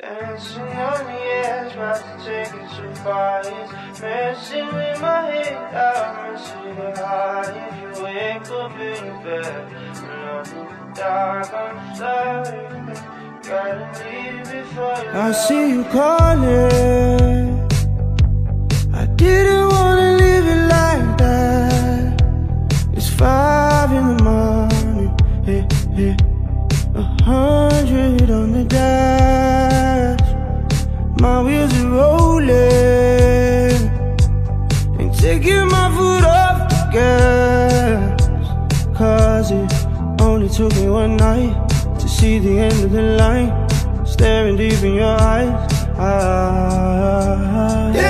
Dancing on the edge, about to take it too far. It's messing with my head, I'm messing with heart. If you wake up in bed, alone, dark, I'm sorry. I see you calling. I didn't wanna leave it like that. It's five in the morning. Hey, hey. A hundred on the only took me one night to see the end of the line. Staring deep in your eyes. I, Dancing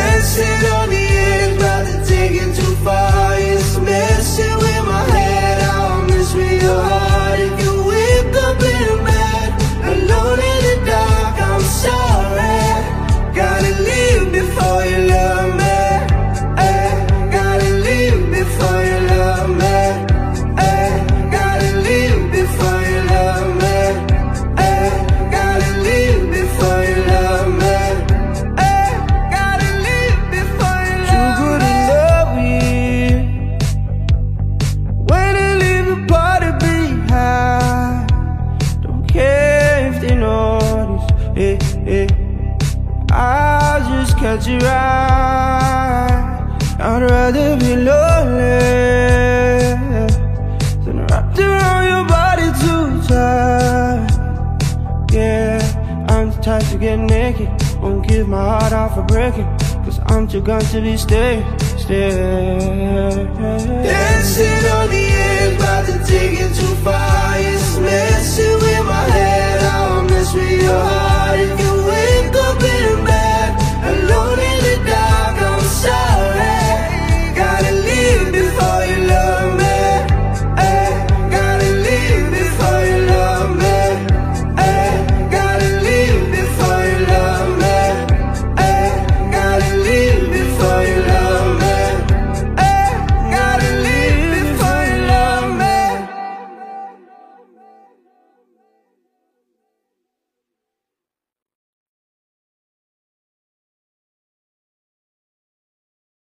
Eh, hey, hey. I'll just catch a ride. I'd rather be lonely than wrapped around your body too tight. Yeah, I'm the type to get naked. Won't give my heart out for breaking. Cause I'm too gone to be stay, stay.